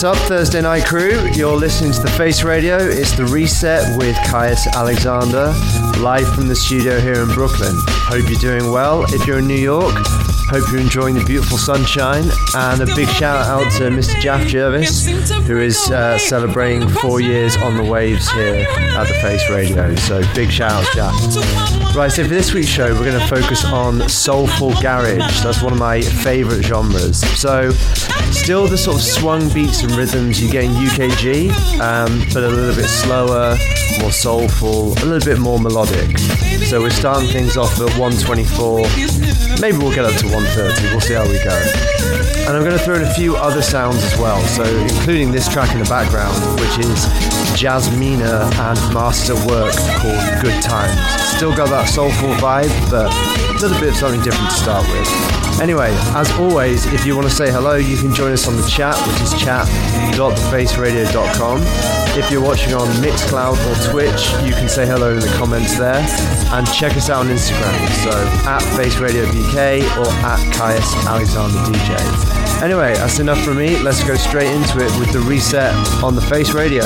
What's up, Thursday night crew? You're listening to the Face Radio. It's the reset with Caius Alexander, live from the studio here in Brooklyn. Hope you're doing well. If you're in New York, hope you're enjoying the beautiful sunshine. And a big shout out to Mr. Jaff Jervis, who is uh, celebrating four years on the waves here at the Face Radio. So big shout out, Jaff. Right, so for this week's show, we're going to focus on soulful garage. That's one of my favourite genres. So, still the sort of swung beats and rhythms you get in UKG, um, but a little bit slower, more soulful, a little bit more melodic. So, we're starting things off at 124. Maybe we'll get up to 130. We'll see how we go. And I'm going to throw in a few other sounds as well, so including this track in the background, which is Jasmina and Master Work called Good Times. Still got that soulful vibe, but a little bit of something different to start with. Anyway, as always, if you want to say hello, you can join us on the chat, which is chat.thefaceradio.com. If you're watching on Mixcloud or Twitch, you can say hello in the comments there. And check us out on Instagram, so at Face Radio BK or at Caius Alexander DJ. Anyway, that's enough from me. Let's go straight into it with the reset on the Face Radio.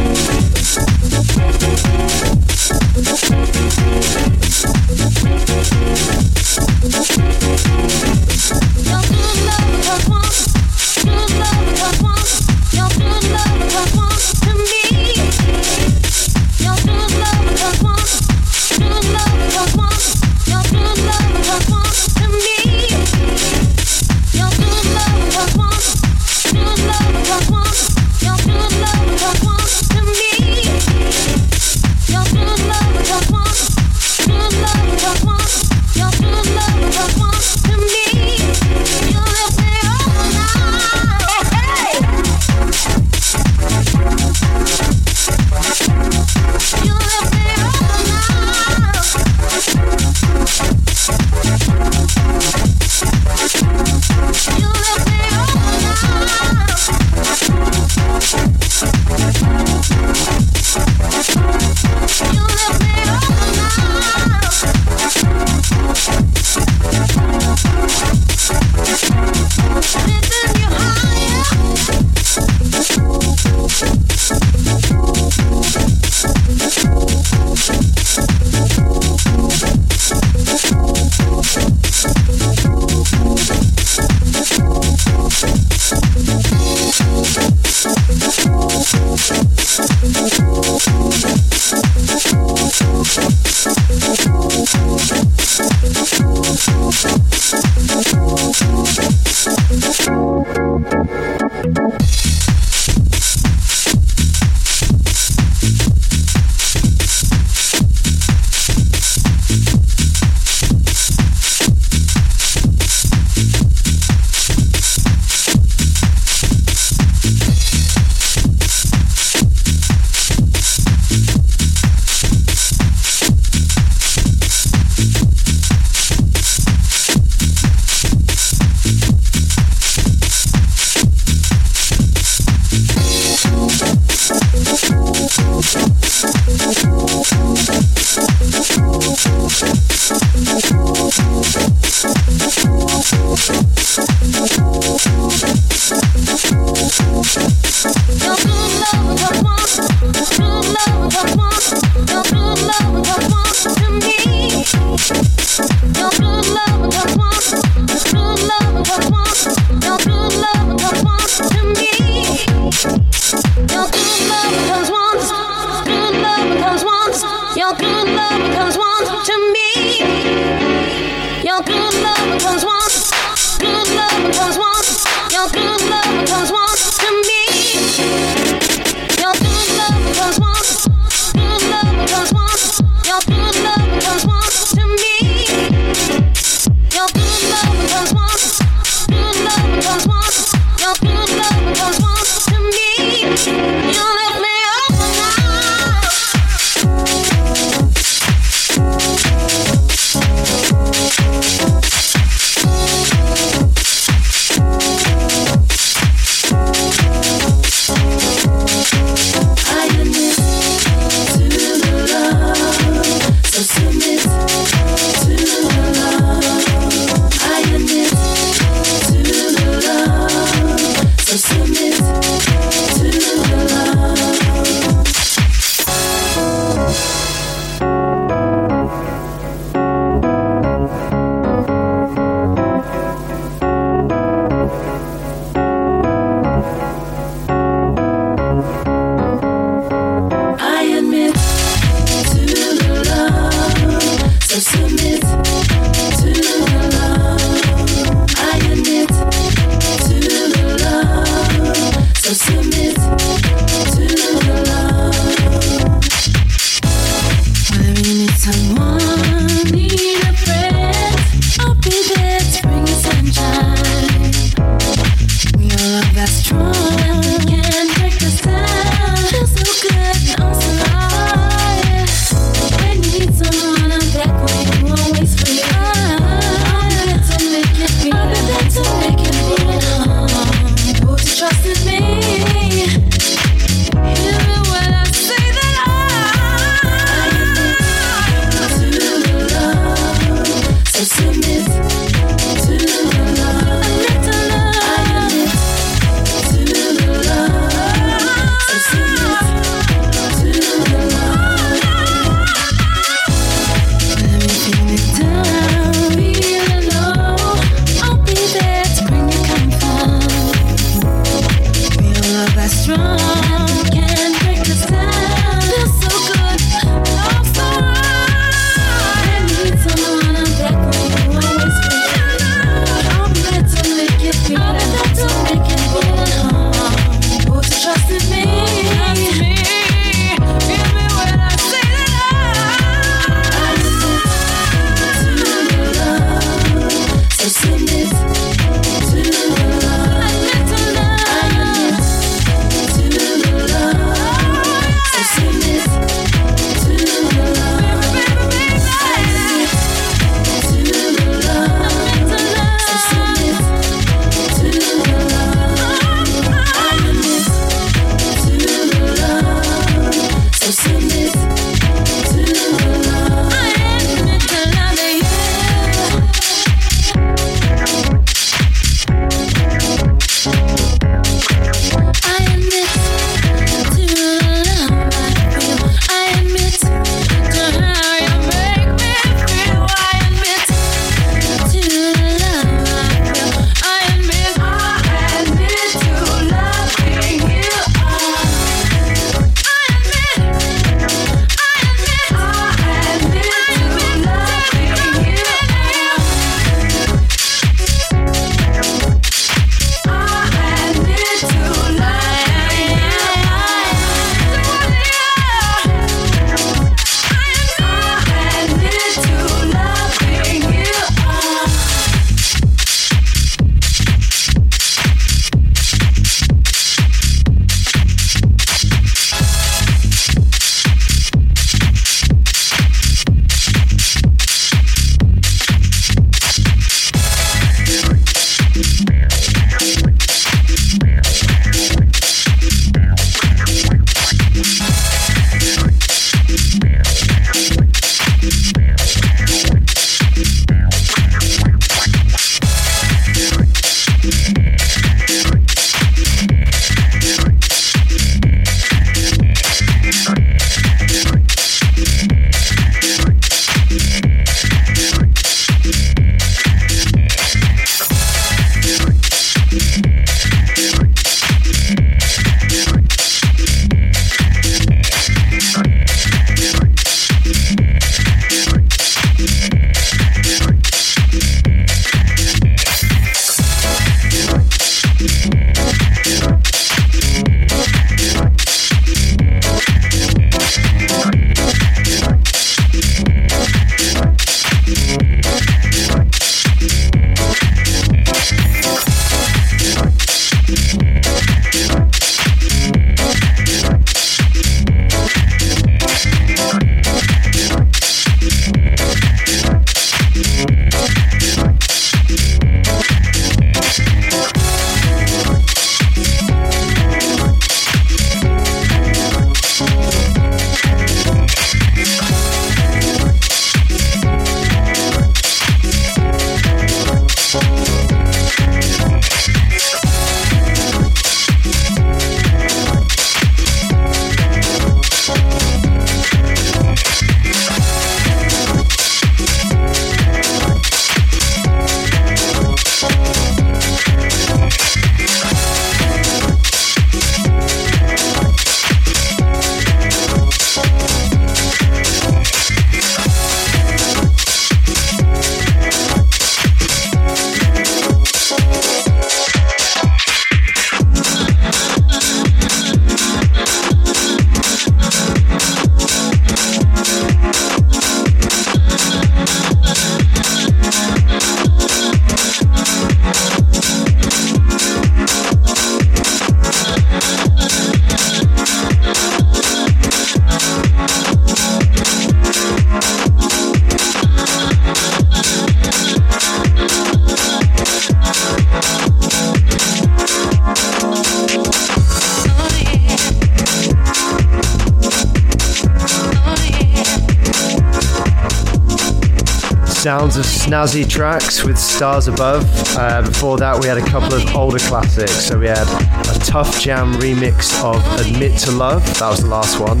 Snazzy tracks with stars above. Uh, before that, we had a couple of older classics. So we had a Tuff Jam remix of Admit to Love, that was the last one.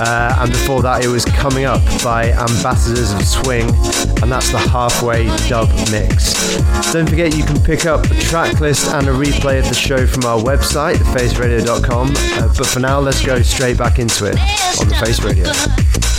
Uh, and before that, it was Coming Up by Ambassadors of Swing, and that's the halfway dub mix. Don't forget you can pick up a track list and a replay of the show from our website, thefaceradio.com. Uh, but for now, let's go straight back into it on the Face Radio.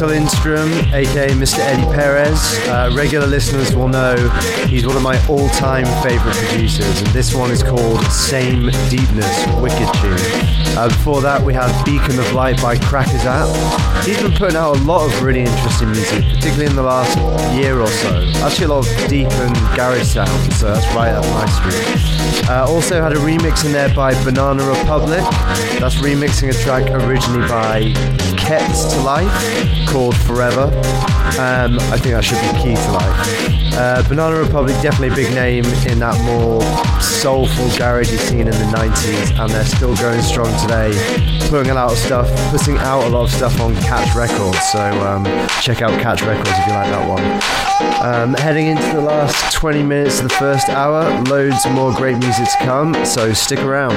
Instrum, aka Mr. Eddie Perez. Uh, regular listeners will know he's one of my all time favourite producers, and this one is called Same Deepness, wicked tune. Uh, before that, we had Beacon of Light by Crackers App. He's been putting out a lot of really interesting music, particularly in the last year or so. Actually, a lot of deep and garage sounds, so that's right up my street. Uh, also had a remix in there by Banana Republic. That's remixing a track originally by To Life called Forever. Um, I think that should be Key to Life. Uh, Banana Republic definitely a big name in that more soulful garagey scene in the 90s, and they're still going strong today, putting a lot of stuff, putting out a lot of stuff on Catch Records. So um, check out Catch Records if you like that one. Um, heading into the last 20 minutes of the first hour, loads more great music to come, so stick around.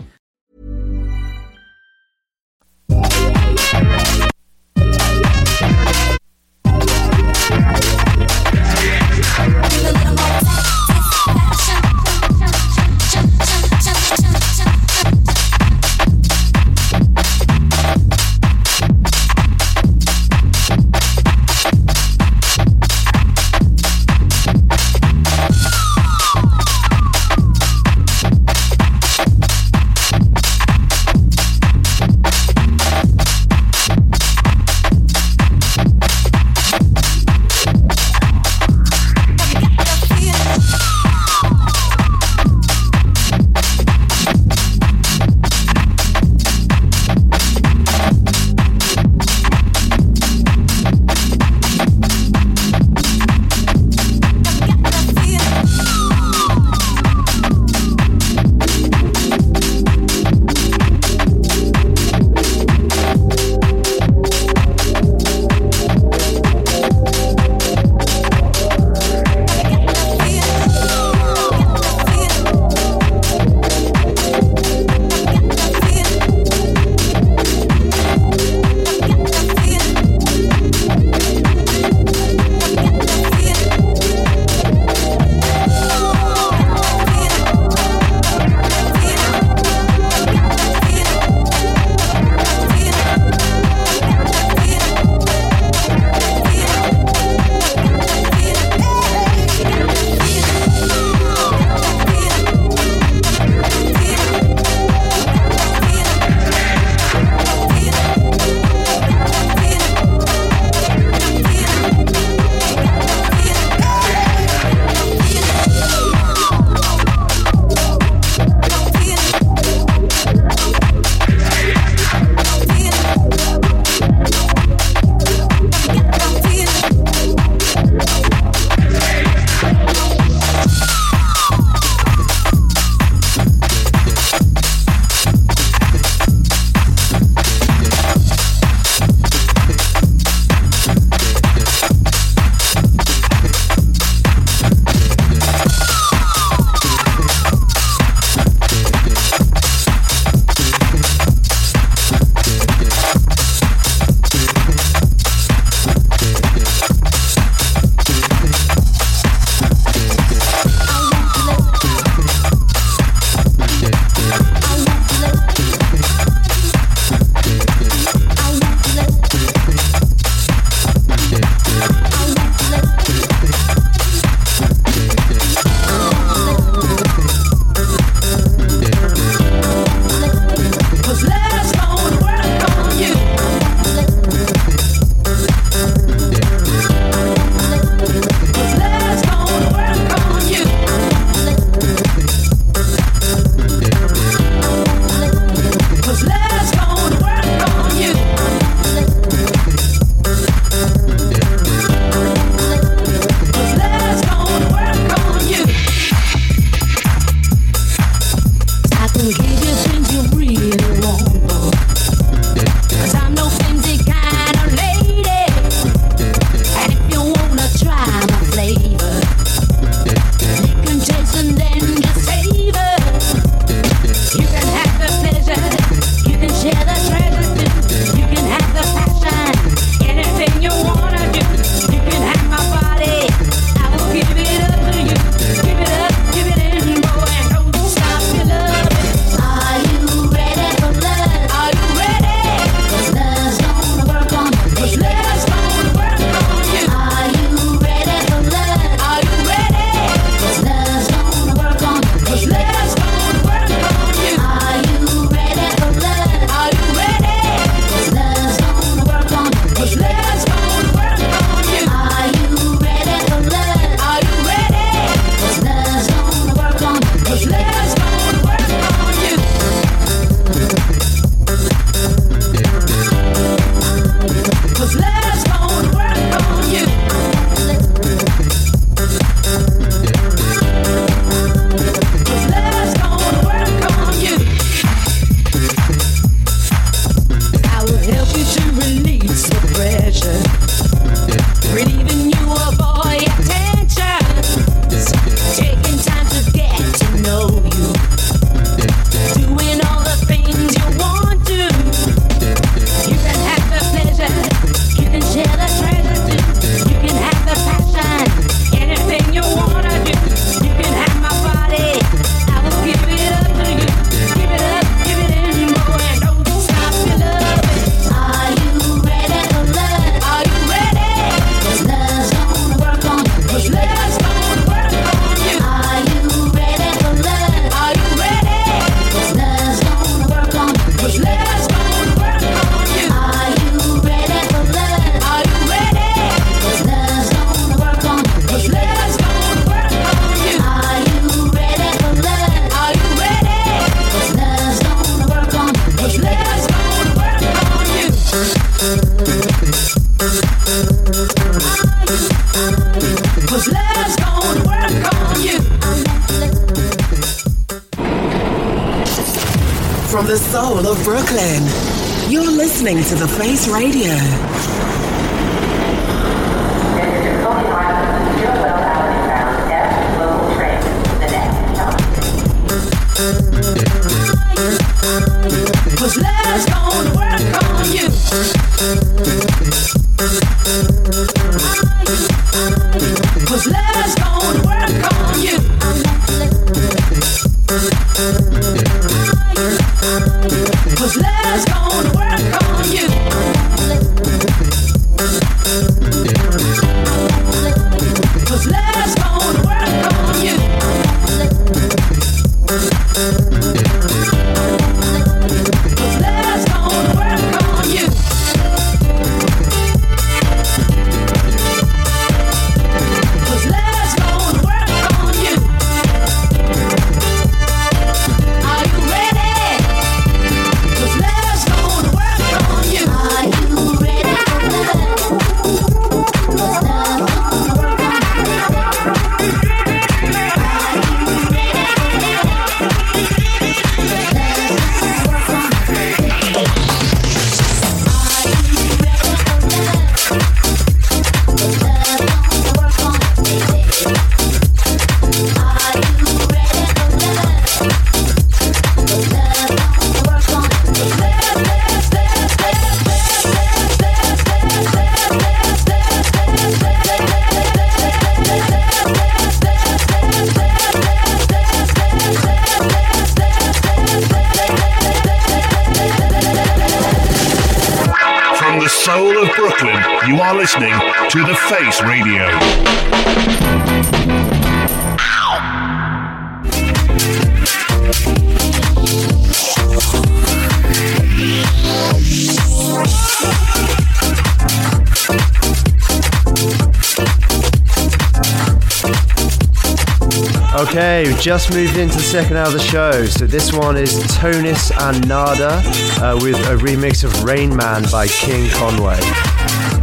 just moved into the second hour of the show. So this one is Tonis and Nada uh, with a remix of Rain Man by King Conway.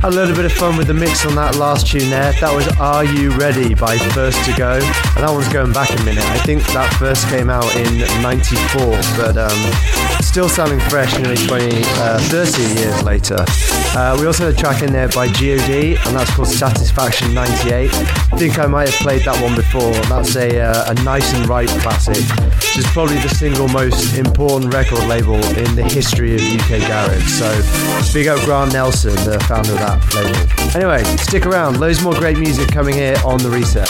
Had a little bit of fun with the mix on that last tune there. That was Are You Ready by First to Go. And that one's going back a minute. I think that first came out in 94, but um, still sounding fresh nearly 20, uh, 30 years later. Uh, we also had a track in there by GOD, and that's called Satisfaction 98. I think I might have played that one before. That's a, uh, a Nice and Ripe classic, is probably the single most important record label in the history of UK garage. So big up Grant Nelson, the founder of that label. Anyway, stick around. Loads more great music coming here on the reset.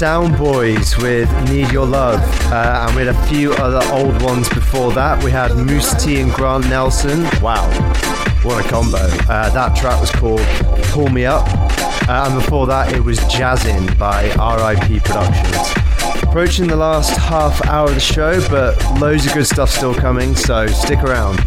Sound Boys with Need Your Love. Uh, and we had a few other old ones before that. We had Mousse T and Grant Nelson. Wow, what a combo. Uh, that track was called Pull Me Up. Uh, and before that, it was Jazzin by RIP Productions. Approaching the last half hour of the show, but loads of good stuff still coming, so stick around.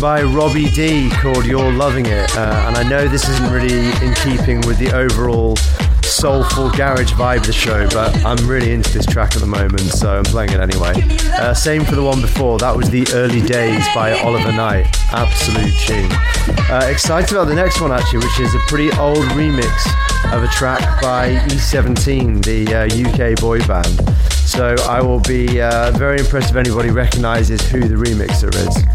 By Robbie D called You're Loving It. Uh, and I know this isn't really in keeping with the overall soulful garage vibe of the show, but I'm really into this track at the moment, so I'm playing it anyway. Uh, same for the one before, that was The Early Days by Oliver Knight. Absolute tune. Uh, excited about the next one actually, which is a pretty old remix of a track by E17, the uh, UK boy band. So I will be uh, very impressed if anybody recognises who the remixer is.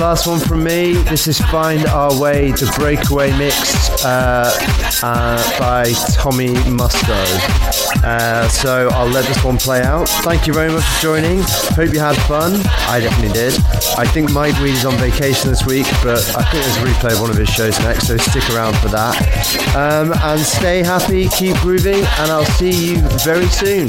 Last one from me. This is Find Our Way, the breakaway mix uh, uh, by Tommy Musto. Uh, so I'll let this one play out. Thank you very much for joining. Hope you had fun. I definitely did. I think Mike Weed is on vacation this week, but I think there's a replay of one of his shows next, so stick around for that. Um, and stay happy, keep grooving, and I'll see you very soon.